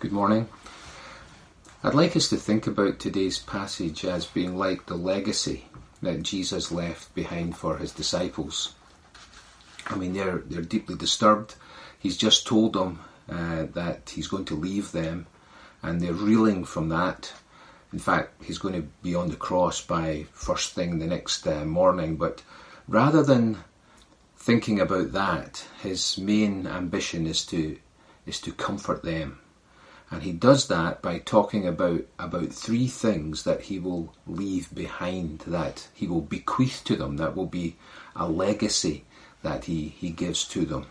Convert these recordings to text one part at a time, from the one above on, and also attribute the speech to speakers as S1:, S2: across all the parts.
S1: Good morning. I'd like us to think about today's passage as being like the legacy that Jesus left behind for his disciples. I mean, they're, they're deeply disturbed. He's just told them uh, that he's going to leave them, and they're reeling from that. In fact, he's going to be on the cross by first thing the next uh, morning. But rather than thinking about that, his main ambition is to is to comfort them and he does that by talking about, about three things that he will leave behind, that he will bequeath to them, that will be a legacy that he, he gives to them.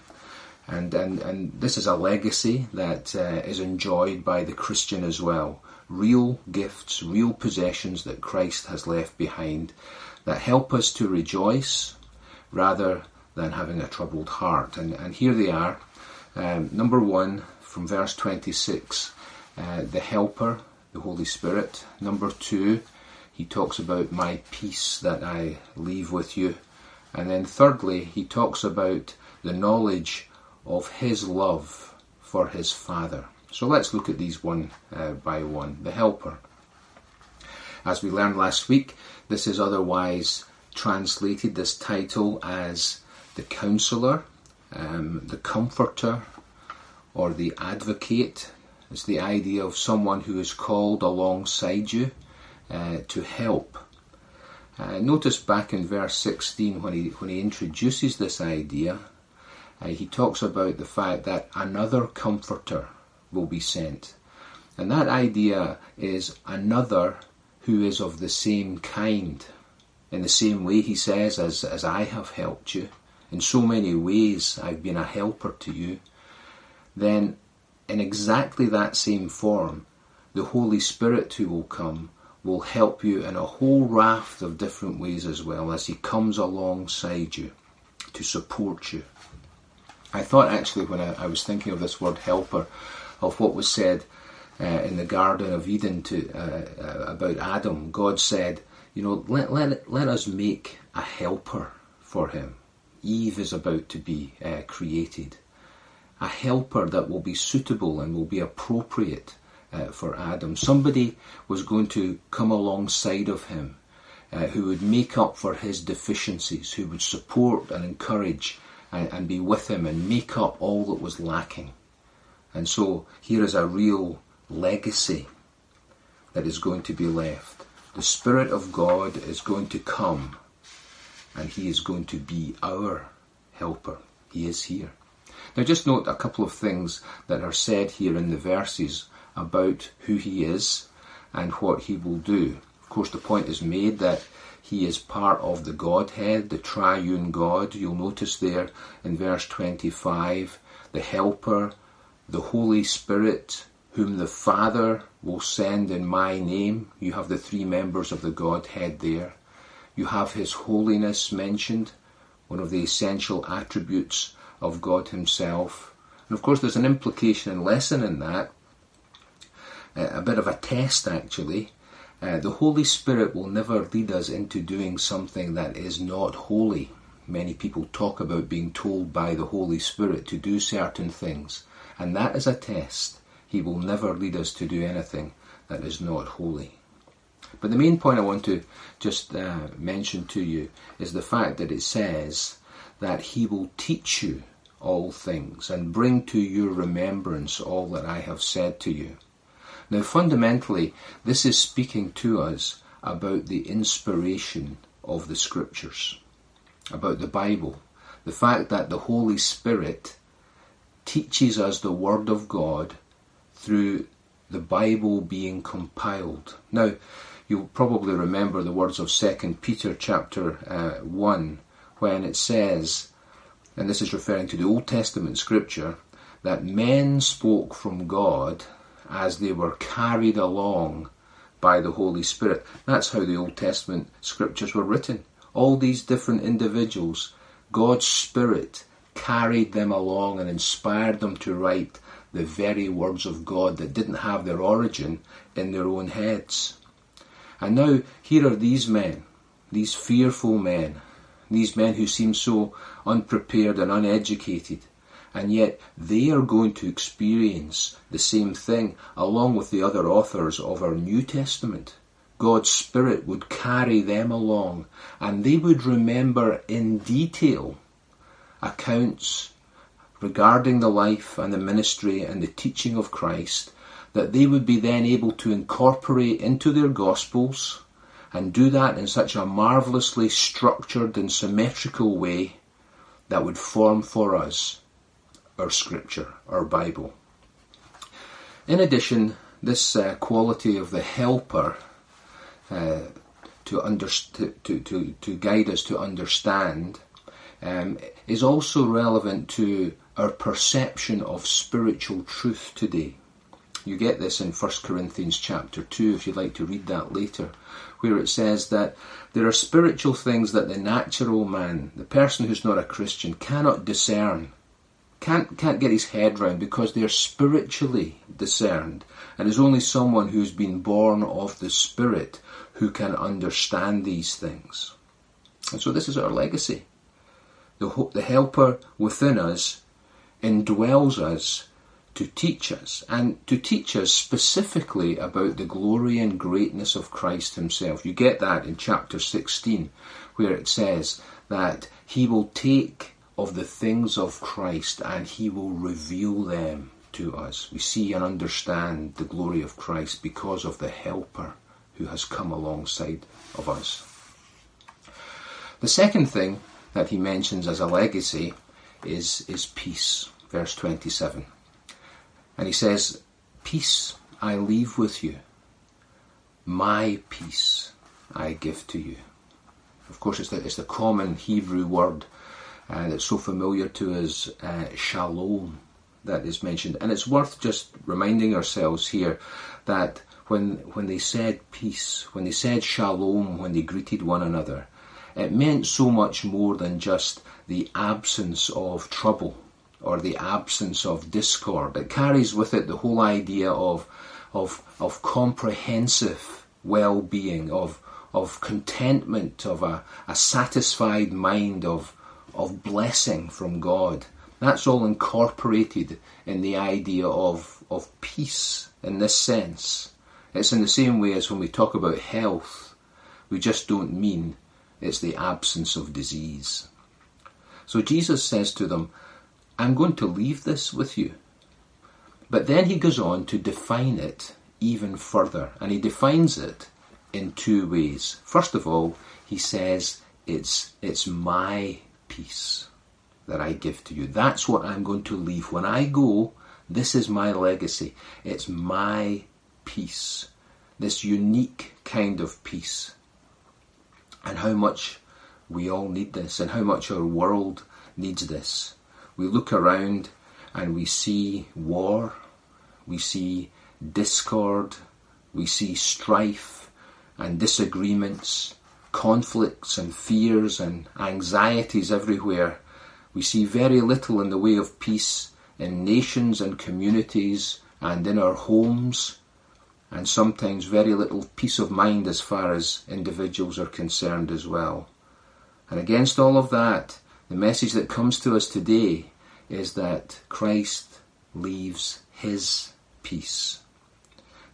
S1: And, and, and this is a legacy that uh, is enjoyed by the Christian as well. Real gifts, real possessions that Christ has left behind that help us to rejoice rather than having a troubled heart. And, and here they are. Um, number one, from verse 26, uh, the Helper, the Holy Spirit. Number two, he talks about my peace that I leave with you. And then thirdly, he talks about the knowledge of his love for his Father. So let's look at these one uh, by one. The Helper. As we learned last week, this is otherwise translated, this title, as the Counselor, um, the Comforter, or the advocate. It's the idea of someone who is called alongside you uh, to help. Uh, notice back in verse 16 when he, when he introduces this idea, uh, he talks about the fact that another comforter will be sent. And that idea is another who is of the same kind. In the same way, he says, as, as I have helped you. In so many ways, I've been a helper to you then in exactly that same form, the Holy Spirit who will come will help you in a whole raft of different ways as well as He comes alongside you to support you. I thought actually when I, I was thinking of this word helper, of what was said uh, in the Garden of Eden to uh, uh, about Adam. God said, you know, let, let, let us make a helper for him. Eve is about to be uh, created a helper that will be suitable and will be appropriate uh, for Adam. Somebody was going to come alongside of him uh, who would make up for his deficiencies, who would support and encourage and, and be with him and make up all that was lacking. And so here is a real legacy that is going to be left. The Spirit of God is going to come and He is going to be our helper. He is here. Now, just note a couple of things that are said here in the verses about who he is and what he will do. Of course, the point is made that he is part of the Godhead, the triune God. You'll notice there in verse 25 the Helper, the Holy Spirit, whom the Father will send in my name. You have the three members of the Godhead there. You have His holiness mentioned, one of the essential attributes of God Himself. And of course, there's an implication and lesson in that, uh, a bit of a test actually. Uh, the Holy Spirit will never lead us into doing something that is not holy. Many people talk about being told by the Holy Spirit to do certain things, and that is a test. He will never lead us to do anything that is not holy. But the main point I want to just uh, mention to you is the fact that it says that he will teach you all things and bring to your remembrance all that I have said to you. Now, fundamentally, this is speaking to us about the inspiration of the Scriptures, about the Bible, the fact that the Holy Spirit teaches us the Word of God through the Bible being compiled. Now, you'll probably remember the words of 2 Peter chapter uh, 1 when it says, and this is referring to the Old Testament scripture, that men spoke from God as they were carried along by the Holy Spirit. That's how the Old Testament scriptures were written. All these different individuals, God's Spirit carried them along and inspired them to write the very words of God that didn't have their origin in their own heads. And now here are these men, these fearful men, these men who seem so unprepared and uneducated, and yet they are going to experience the same thing along with the other authors of our New Testament. God's Spirit would carry them along, and they would remember in detail accounts regarding the life and the ministry and the teaching of Christ that they would be then able to incorporate into their Gospels and do that in such a marvellously structured and symmetrical way that would form for us our Scripture, our Bible. In addition, this uh, quality of the helper uh, to, under, to, to, to, guide us to understand um, is also relevant to our perception of spiritual truth today. You get this in 1 Corinthians chapter 2 if you'd like to read that later, where it says that there are spiritual things that the natural man, the person who's not a Christian, cannot discern, can't, can't get his head round because they're spiritually discerned. And it's only someone who's been born of the Spirit who can understand these things. And so this is our legacy. The, the helper within us indwells us to teach us, and to teach us specifically about the glory and greatness of Christ Himself. You get that in chapter 16, where it says that He will take of the things of Christ and He will reveal them to us. We see and understand the glory of Christ because of the Helper who has come alongside of us. The second thing that he mentions as a legacy is, is peace, verse 27. And he says, Peace I leave with you, my peace I give to you. Of course, it's the, it's the common Hebrew word uh, that's so familiar to us, uh, shalom, that is mentioned. And it's worth just reminding ourselves here that when, when they said peace, when they said shalom, when they greeted one another, it meant so much more than just the absence of trouble or the absence of discord. It carries with it the whole idea of, of, of comprehensive well-being, of, of contentment, of a, a satisfied mind, of, of blessing from God. That's all incorporated in the idea of, of peace in this sense. It's in the same way as when we talk about health, we just don't mean it's the absence of disease. So Jesus says to them, I'm going to leave this with you. But then he goes on to define it even further, and he defines it in two ways. First of all, he says, it's, it's my peace that I give to you. That's what I'm going to leave. When I go, this is my legacy. It's my peace, this unique kind of peace. And how much we all need this, and how much our world needs this. We look around and we see war, we see discord, we see strife and disagreements, conflicts and fears and anxieties everywhere. We see very little in the way of peace in nations and communities and in our homes and sometimes very little peace of mind as far as individuals are concerned as well. And against all of that, the message that comes to us today is that Christ leaves his peace.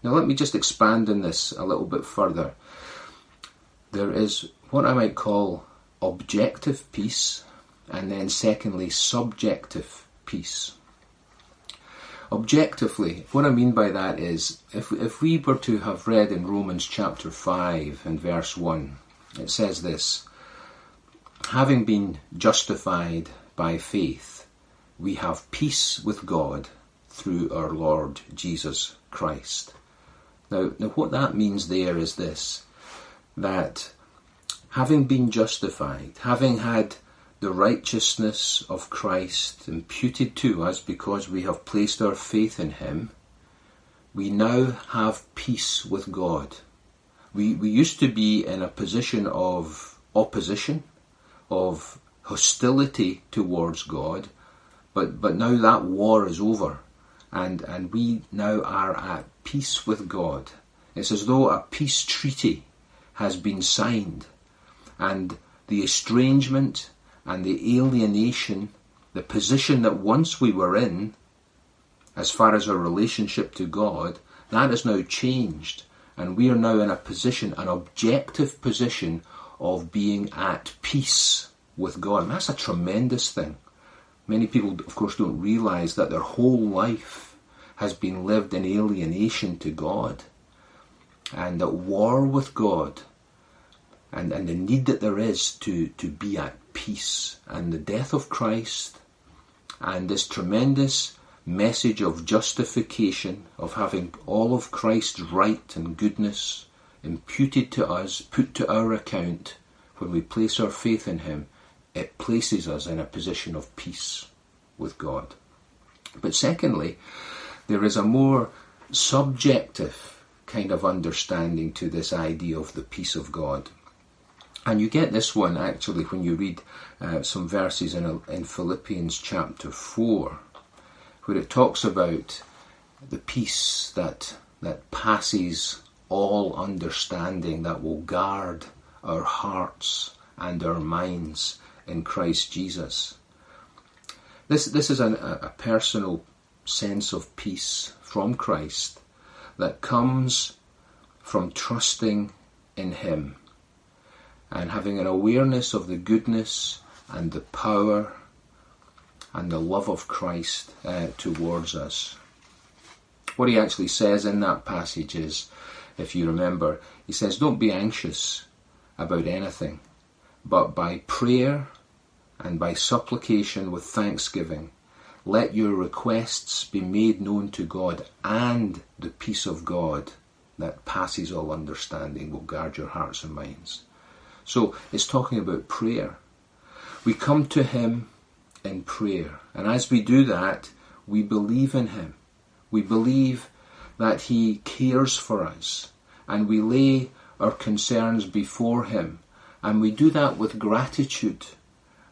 S1: Now, let me just expand on this a little bit further. There is what I might call objective peace, and then secondly, subjective peace. Objectively, what I mean by that is if, if we were to have read in Romans chapter 5 and verse 1, it says this Having been justified by faith, we have peace with God through our Lord Jesus Christ. Now, now what that means there is this that having been justified, having had the righteousness of Christ imputed to us because we have placed our faith in Him, we now have peace with God. We, we used to be in a position of opposition, of hostility towards God, but, but now that war is over and, and we now are at peace with God. It's as though a peace treaty has been signed and the estrangement and the alienation the position that once we were in, as far as our relationship to God, that has now changed. And we are now in a position, an objective position of being at peace with God. And that's a tremendous thing. Many people, of course, don't realize that their whole life has been lived in alienation to God and at war with God and, and the need that there is to, to be at peace. And the death of Christ and this tremendous message of justification, of having all of Christ's right and goodness imputed to us, put to our account when we place our faith in Him, it places us in a position of peace with God. But secondly, there is a more subjective kind of understanding to this idea of the peace of God. And you get this one actually when you read uh, some verses in, in Philippians chapter 4, where it talks about the peace that, that passes all understanding, that will guard our hearts and our minds in Christ Jesus. This, this is an, a personal sense of peace from Christ that comes from trusting in Him and having an awareness of the goodness and the power and the love of Christ uh, towards us. What he actually says in that passage is, if you remember, he says, Don't be anxious about anything, but by prayer and by supplication with thanksgiving, let your requests be made known to God, and the peace of God that passes all understanding will guard your hearts and minds. So it's talking about prayer. We come to Him in prayer. And as we do that, we believe in Him. We believe that He cares for us. And we lay our concerns before Him. And we do that with gratitude,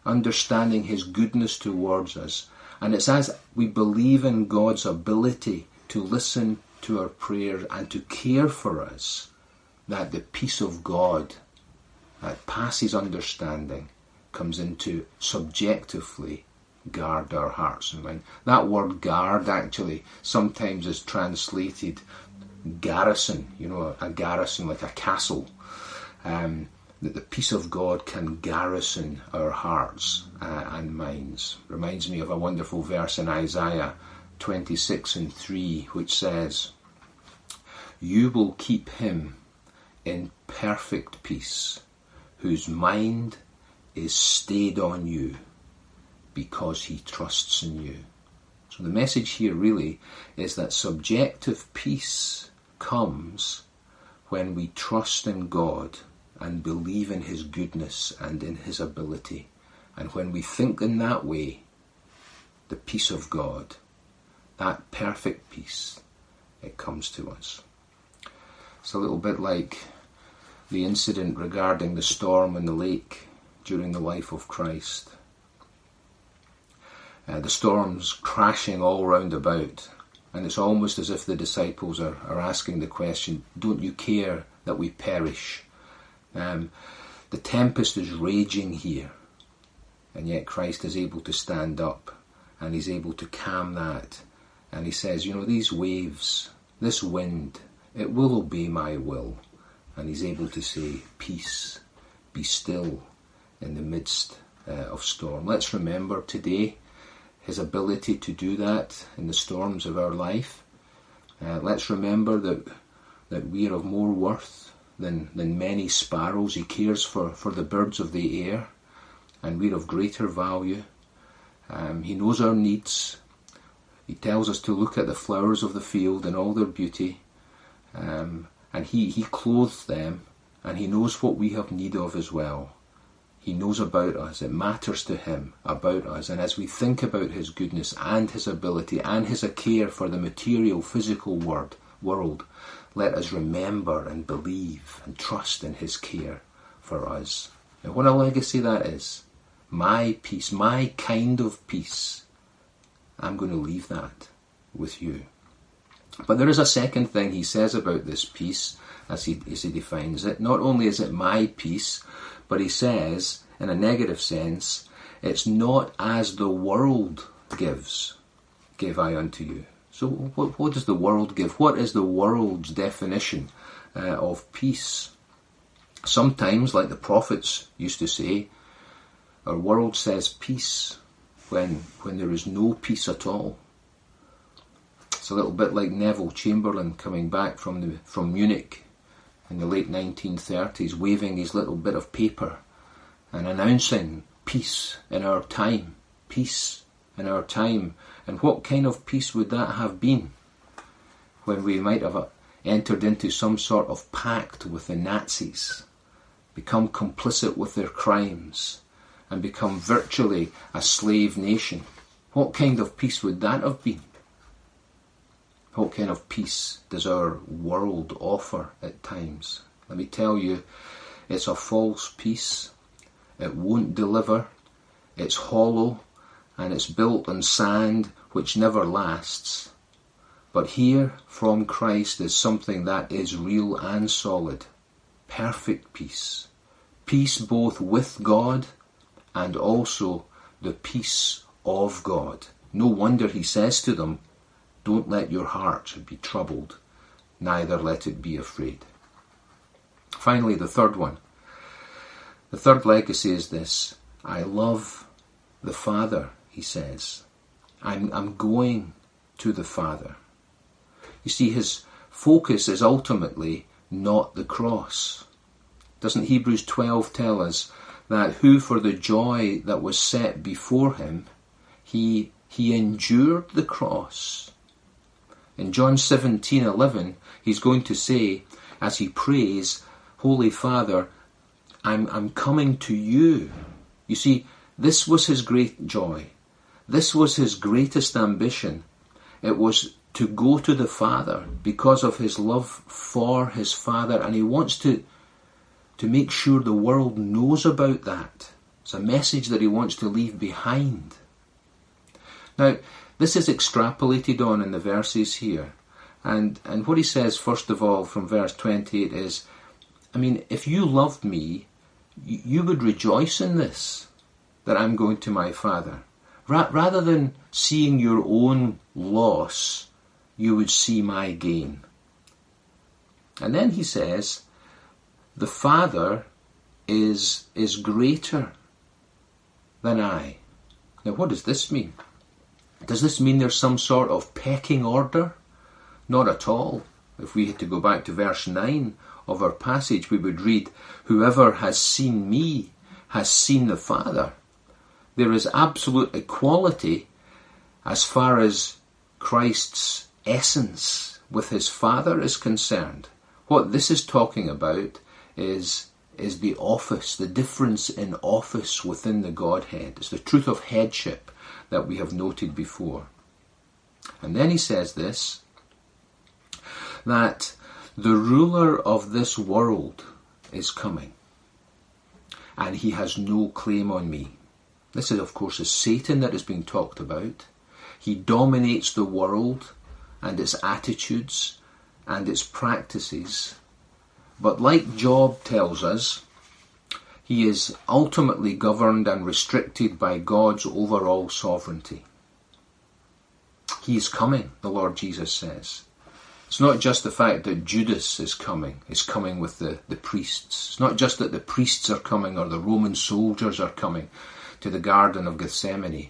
S1: understanding His goodness towards us. And it's as we believe in God's ability to listen to our prayers and to care for us that the peace of God that passes understanding comes into subjectively guard our hearts and mind. That word guard actually sometimes is translated garrison, you know, a, garrison like a castle. Um, that the peace of God can garrison our hearts uh, and minds. Reminds me of a wonderful verse in Isaiah 26 and 3, which says, You will keep him in perfect peace whose mind is stayed on you because he trusts in you. So the message here really is that subjective peace comes when we trust in God and believe in his goodness and in his ability. And when we think in that way, the peace of God, that perfect peace, it comes to us. It's a little bit like the incident regarding the storm in the lake during the life of Christ. Uh, the storm's crashing all round about, and it's almost as if the disciples are, are asking the question, Don't you care that we perish? Um, the tempest is raging here, and yet Christ is able to stand up and he's able to calm that. And he says, You know, these waves, this wind, it will obey my will and he's able to say, Peace, be still in the midst uh, of storm. Let's remember today his ability to do that in the storms of our life. Uh, let's remember that that we are of more worth than, than many sparrows. He cares for, for the birds of the air, and we're of greater value. Um, he knows our needs. He tells us to look at the flowers of the field in all their beauty. Um, and he, he clothes them and he knows what we have need of as well. He knows about us. It matters to him about us. And as we think about his goodness and his ability and his care for the material, physical world, world, let us remember and believe and trust in his care for us. Now, what a legacy that is. My peace, my kind of peace. I'm going to leave that with you. But there is a second thing he says about this peace, as he, as he defines it. Not only is it my peace, but he says, in a negative sense, It's not as the world gives, give I unto you. So, what, what does the world give? What is the world's definition uh, of peace? Sometimes, like the prophets used to say, our world says peace when, when there is no peace at all. It's a little bit like Neville Chamberlain coming back from, the, from Munich in the late 1930s, waving his little bit of paper and announcing peace in our time. Peace in our time. And what kind of peace would that have been when we might have uh, entered into some sort of pact with the Nazis, become complicit with their crimes, and become virtually a slave nation? What kind of peace would that have been? What kind of peace does our world offer at times? Let me tell you, it's a false peace. It won't deliver. It's hollow and it's built on sand which never lasts. But here from Christ is something that is real and solid. Perfect peace. Peace both with God and also the peace of God. No wonder he says to them, don't let your heart be troubled, neither let it be afraid. Finally, the third one. The third legacy is this I love the Father, he says. I'm, I'm going to the Father. You see, his focus is ultimately not the cross. Doesn't Hebrews 12 tell us that who for the joy that was set before him, he, he endured the cross in John 17:11, he's going to say, as he prays, Holy Father, I'm, I'm coming to you. You see, this was his great joy. This was his greatest ambition. It was to go to the Father because of his love for his Father, and he wants to, to make sure the world knows about that. It's a message that he wants to leave behind. Now, this is extrapolated on in the verses here. And, and what he says, first of all, from verse 28 is, I mean, if you loved me, you would rejoice in this, that I'm going to my Father. Ra- rather than seeing your own loss, you would see my gain. And then he says, the Father is, is greater than I. Now, what does this mean? Does this mean there's some sort of pecking order? Not at all. If we had to go back to verse 9 of our passage, we would read, Whoever has seen me has seen the Father. There is absolute equality as far as Christ's essence with his Father is concerned. What this is talking about is, is the office, the difference in office within the Godhead. It's the truth of headship that we have noted before. And then he says this that the ruler of this world is coming, and he has no claim on me. This is, of course, is Satan that is being talked about. He dominates the world and its attitudes and its practices. But like Job tells us, he is ultimately governed and restricted by God's overall sovereignty. He is coming, the Lord Jesus says. It's not just the fact that Judas is coming, is coming with the, the priests. It's not just that the priests are coming or the Roman soldiers are coming to the Garden of Gethsemane.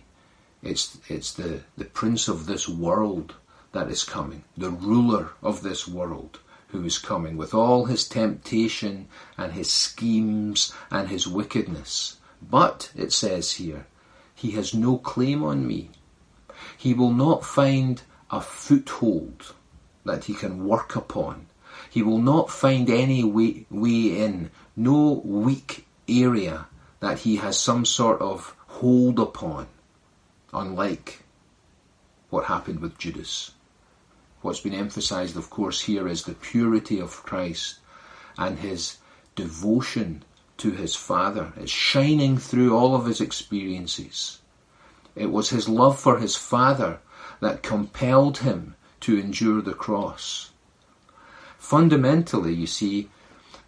S1: It's, it's the, the prince of this world that is coming, the ruler of this world who is coming with all his temptation and his schemes and his wickedness. But, it says here, he has no claim on me. He will not find a foothold that he can work upon. He will not find any way, way in, no weak area that he has some sort of hold upon, unlike what happened with Judas. What's been emphasized, of course, here is the purity of Christ and his devotion to his Father. It's shining through all of his experiences. It was his love for his Father that compelled him to endure the cross. Fundamentally, you see,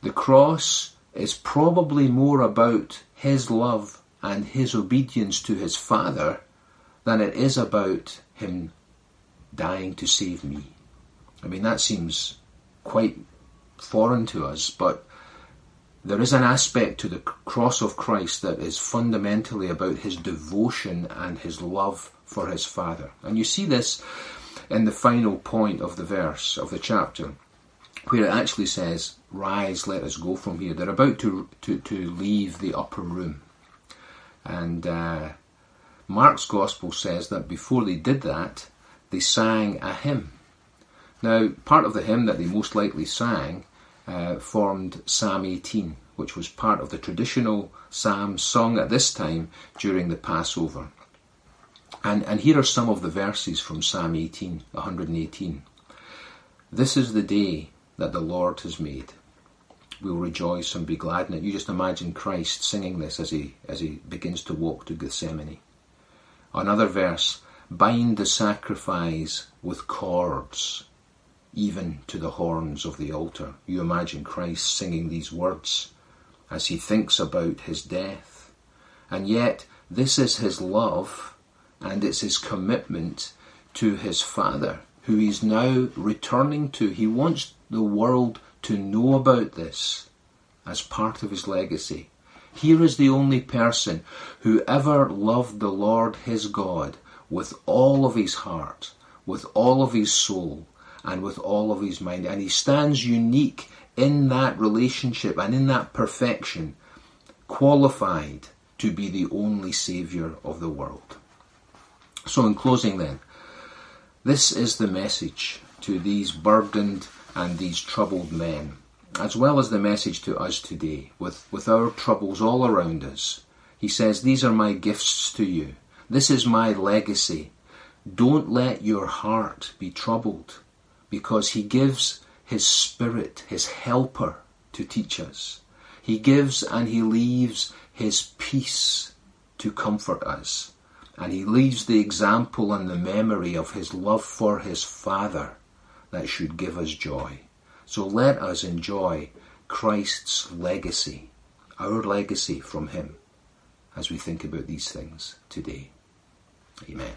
S1: the cross is probably more about his love and his obedience to his Father than it is about him dying to save me. I mean, that seems quite foreign to us, but there is an aspect to the cross of Christ that is fundamentally about his devotion and his love for his Father. And you see this in the final point of the verse, of the chapter, where it actually says, Rise, let us go from here. They're about to, to, to leave the upper room. And uh, Mark's Gospel says that before they did that, they sang a hymn. Now, part of the hymn that they most likely sang uh, formed Psalm 18, which was part of the traditional psalm sung at this time during the Passover. And, and here are some of the verses from Psalm 18, 118. This is the day that the Lord has made. We'll rejoice and be glad in it. You just imagine Christ singing this as he, as he begins to walk to Gethsemane. Another verse, bind the sacrifice with cords, even to the horns of the altar. You imagine Christ singing these words as he thinks about his death. And yet, this is his love and it's his commitment to his Father, who he's now returning to. He wants the world to know about this as part of his legacy. Here is the only person who ever loved the Lord his God with all of his heart, with all of his soul, and with all of his mind. And he stands unique in that relationship and in that perfection, qualified to be the only Saviour of the world. So, in closing, then, this is the message to these burdened and these troubled men, as well as the message to us today, with, with our troubles all around us. He says, These are my gifts to you. This is my legacy. Don't let your heart be troubled, because He gives His Spirit, His helper, to teach us. He gives and He leaves His peace to comfort us and he leaves the example and the memory of his love for his Father that should give us joy. So let us enjoy Christ's legacy, our legacy from him, as we think about these things today. Amen.